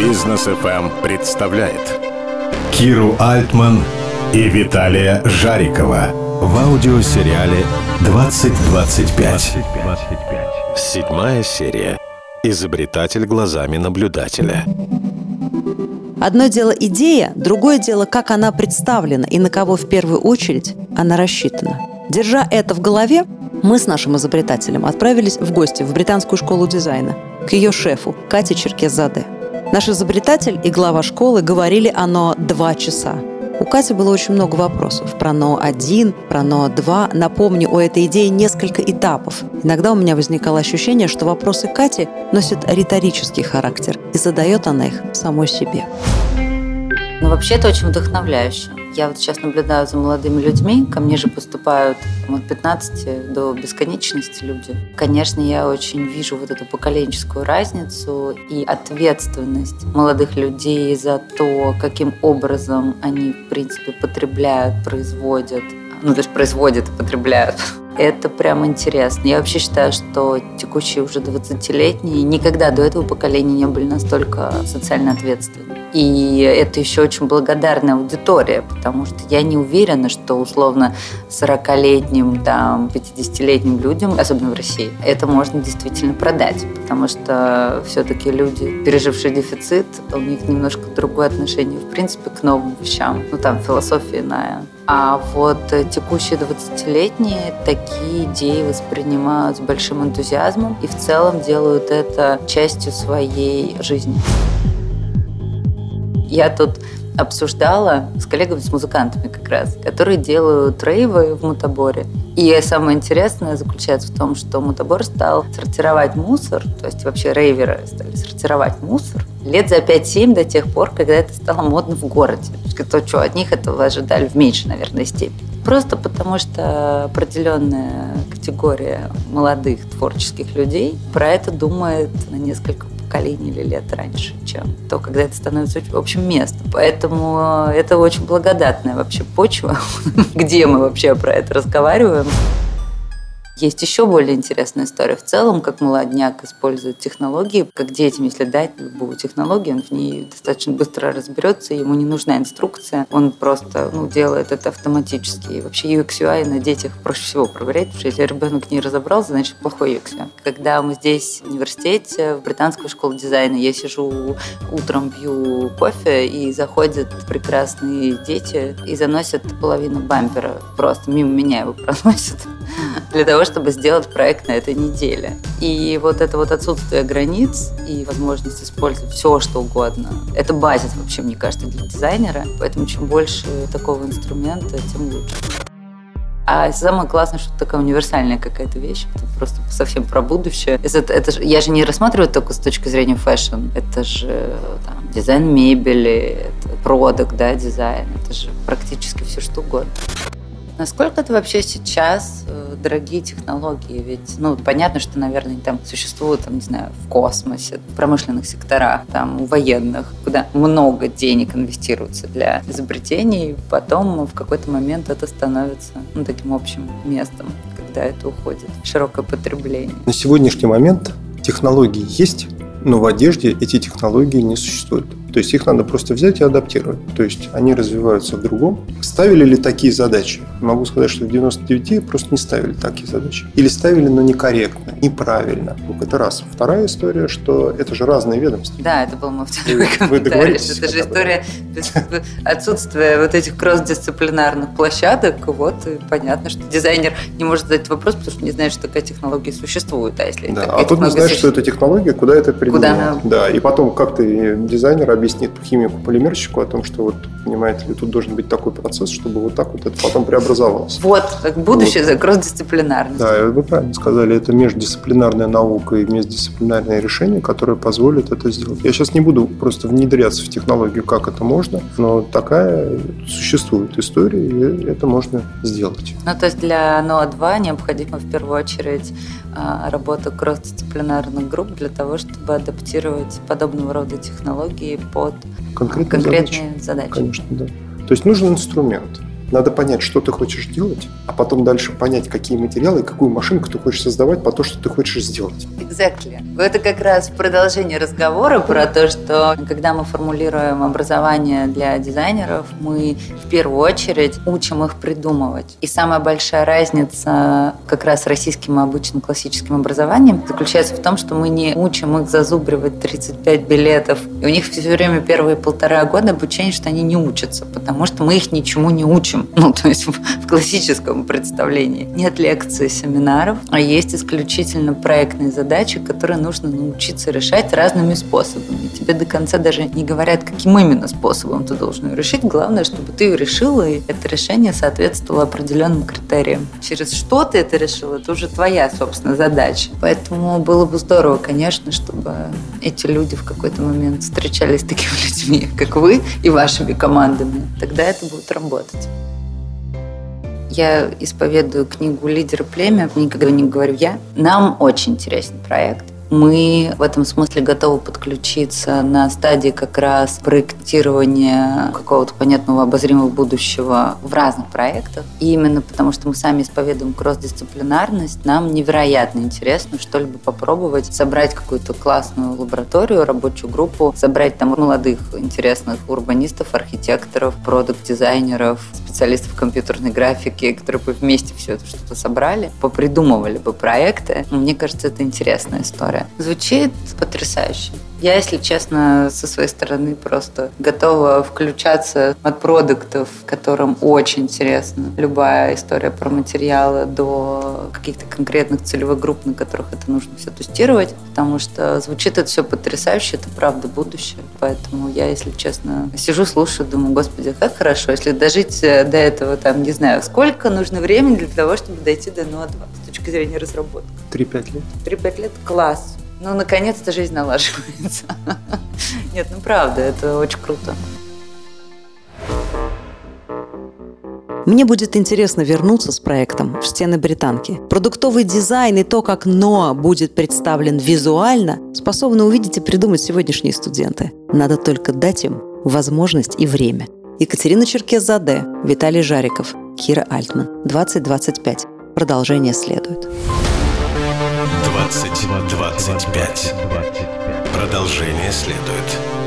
Бизнес ФМ представляет Киру Альтман и Виталия Жарикова в аудиосериале «2025». седьмая серия. Изобретатель глазами наблюдателя. Одно дело идея, другое дело, как она представлена и на кого в первую очередь она рассчитана. Держа это в голове, мы с нашим изобретателем отправились в гости в британскую школу дизайна к ее шефу Кате Черкезаде. Наш изобретатель и глава школы говорили оно два часа. У Кати было очень много вопросов про НО-1, про НО-2. Напомню, у этой идеи несколько этапов. Иногда у меня возникало ощущение, что вопросы Кати носят риторический характер, и задает она их самой себе. Ну, вообще это очень вдохновляюще. Я вот сейчас наблюдаю за молодыми людьми, ко мне же поступают от 15 до бесконечности люди. Конечно, я очень вижу вот эту поколенческую разницу и ответственность молодых людей за то, каким образом они, в принципе, потребляют, производят, ну, то есть производят и потребляют это прям интересно. Я вообще считаю, что текущие уже 20-летние никогда до этого поколения не были настолько социально ответственны. И это еще очень благодарная аудитория, потому что я не уверена, что условно 40-летним, там, 50-летним людям, особенно в России, это можно действительно продать, потому что все-таки люди, пережившие дефицит, у них немножко другое отношение, в принципе, к новым вещам. Ну, там философия иная. А вот текущие 20-летние такие идеи воспринимают с большим энтузиазмом и в целом делают это частью своей жизни. Я тут обсуждала с коллегами, с музыкантами как раз, которые делают рейвы в Мутаборе. И самое интересное заключается в том, что Мутабор стал сортировать мусор, то есть вообще рейверы стали сортировать мусор лет за 5-7 до тех пор, когда это стало модно в городе. То, что от них этого ожидали в меньшей, наверное, степени. Просто потому что определенная категория молодых творческих людей про это думает на несколько поколений или лет раньше, чем то, когда это становится общим местом. Поэтому это очень благодатная вообще почва, где мы вообще про это разговариваем. Есть еще более интересная история в целом, как молодняк использует технологии, как детям, если дать любую технологию, он в ней достаточно быстро разберется, ему не нужна инструкция, он просто ну, делает это автоматически. И вообще UX UI на детях проще всего проверять, потому что если ребенок не разобрался, значит плохой UX. Когда мы здесь в университете, в британскую школу дизайна, я сижу утром, пью кофе, и заходят прекрасные дети и заносят половину бампера. Просто мимо меня его проносят для того, чтобы сделать проект на этой неделе. И вот это вот отсутствие границ и возможность использовать все, что угодно, это базис вообще, мне кажется, для дизайнера. Поэтому чем больше такого инструмента, тем лучше. А самое классное, что это такая универсальная какая-то вещь. Это просто совсем про будущее. Это, это же, я же не рассматриваю только с точки зрения fashion. Это же там, дизайн мебели, это продукт, да, дизайн. Это же практически все что угодно. Насколько это вообще сейчас э, дорогие технологии? Ведь, ну, понятно, что, наверное, там существуют, там, не знаю, в космосе, в промышленных секторах, там, у военных, куда много денег инвестируется для изобретений, потом в какой-то момент это становится, ну, таким общим местом, когда это уходит в широкое потребление. На сегодняшний момент технологии есть, но в одежде эти технологии не существуют. То есть их надо просто взять и адаптировать. То есть они развиваются в другом. Ставили ли такие задачи? Могу сказать, что в 99 просто не ставили такие задачи. Или ставили, но некорректно, неправильно. Вот это раз. Вторая история, что это же разные ведомства. Да, это был мой второй Вы договоритесь? Это же история отсутствия вот этих кросс-дисциплинарных площадок. Вот понятно, что дизайнер не может задать вопрос, потому что не знает, что такая технология существует. А если да, а тут не знаешь, что это технология, куда это применять. Куда она... Да, и потом, как ты дизайнер объяснит химику-полимерщику о том, что вот, понимаете ли, тут должен быть такой процесс, чтобы вот так вот это потом преобразовалось. Вот, будущее вот. за кросс-дисциплинарность. Да, вы правильно сказали, это междисциплинарная наука и междисциплинарное решение, которое позволит это сделать. Я сейчас не буду просто внедряться в технологию, как это можно, но такая существует история, и это можно сделать. Ну, то есть для НОА-2 необходимо в первую очередь а, работа кросс-дисциплинарных групп для того, чтобы адаптировать подобного рода технологии под конкретные, конкретные задачи. задачи. Конечно, да. То есть нужен инструмент. Надо понять, что ты хочешь делать, а потом дальше понять, какие материалы и какую машинку ты хочешь создавать по то, что ты хочешь сделать. Exactly. Это как раз продолжение разговора про то, что когда мы формулируем образование для дизайнеров, мы в первую очередь учим их придумывать. И самая большая разница как раз с российским обычным классическим образованием заключается в том, что мы не учим их зазубривать 35 билетов. И у них все время первые полтора года обучения, что они не учатся, потому что мы их ничему не учим. Ну, то есть в, классическом представлении. Нет лекций, семинаров, а есть исключительно проектные задачи, которые нужно научиться решать разными способами. Тебе до конца даже не говорят, каким именно способом ты должен ее решить. Главное, чтобы ты ее решила, и это решение соответствовало определенным критериям. Через что ты это решила, это уже твоя, собственно, задача. Поэтому было бы здорово, конечно, чтобы эти люди в какой-то момент встречались с такими людьми, как вы и вашими командами. Тогда это будет работать. Я исповедую книгу «Лидер племя», никогда не говорю я. Нам очень интересен проект. Мы в этом смысле готовы подключиться на стадии как раз проектирования какого-то понятного обозримого будущего в разных проектах. И именно потому, что мы сами исповедуем кросс-дисциплинарность, нам невероятно интересно что-либо попробовать, собрать какую-то классную лабораторию, рабочую группу, собрать там молодых интересных урбанистов, архитекторов, продукт-дизайнеров, специалистов компьютерной графики, которые бы вместе все это что-то собрали, попридумывали бы проекты. Мне кажется, это интересная история. Звучит потрясающе. Я, если честно, со своей стороны просто готова включаться от продуктов, которым очень интересно. Любая история про материалы до каких-то конкретных целевых групп, на которых это нужно все тестировать, потому что звучит это все потрясающе, это правда будущее. Поэтому я, если честно, сижу, слушаю, думаю, господи, как хорошо, если дожить э, до этого, там, не знаю, сколько нужно времени для того, чтобы дойти до нода с точки зрения разработки. 3-5 лет. 3-5 лет? Класс. Ну, наконец-то жизнь налаживается. Нет, ну правда, это очень круто. Мне будет интересно вернуться с проектом в стены британки. Продуктовый дизайн и то, как НОА будет представлен визуально, способны увидеть и придумать сегодняшние студенты. Надо только дать им возможность и время. Екатерина Черкезаде, Виталий Жариков, Кира Альтман. 2025. Продолжение следует. 2025. Продолжение следует.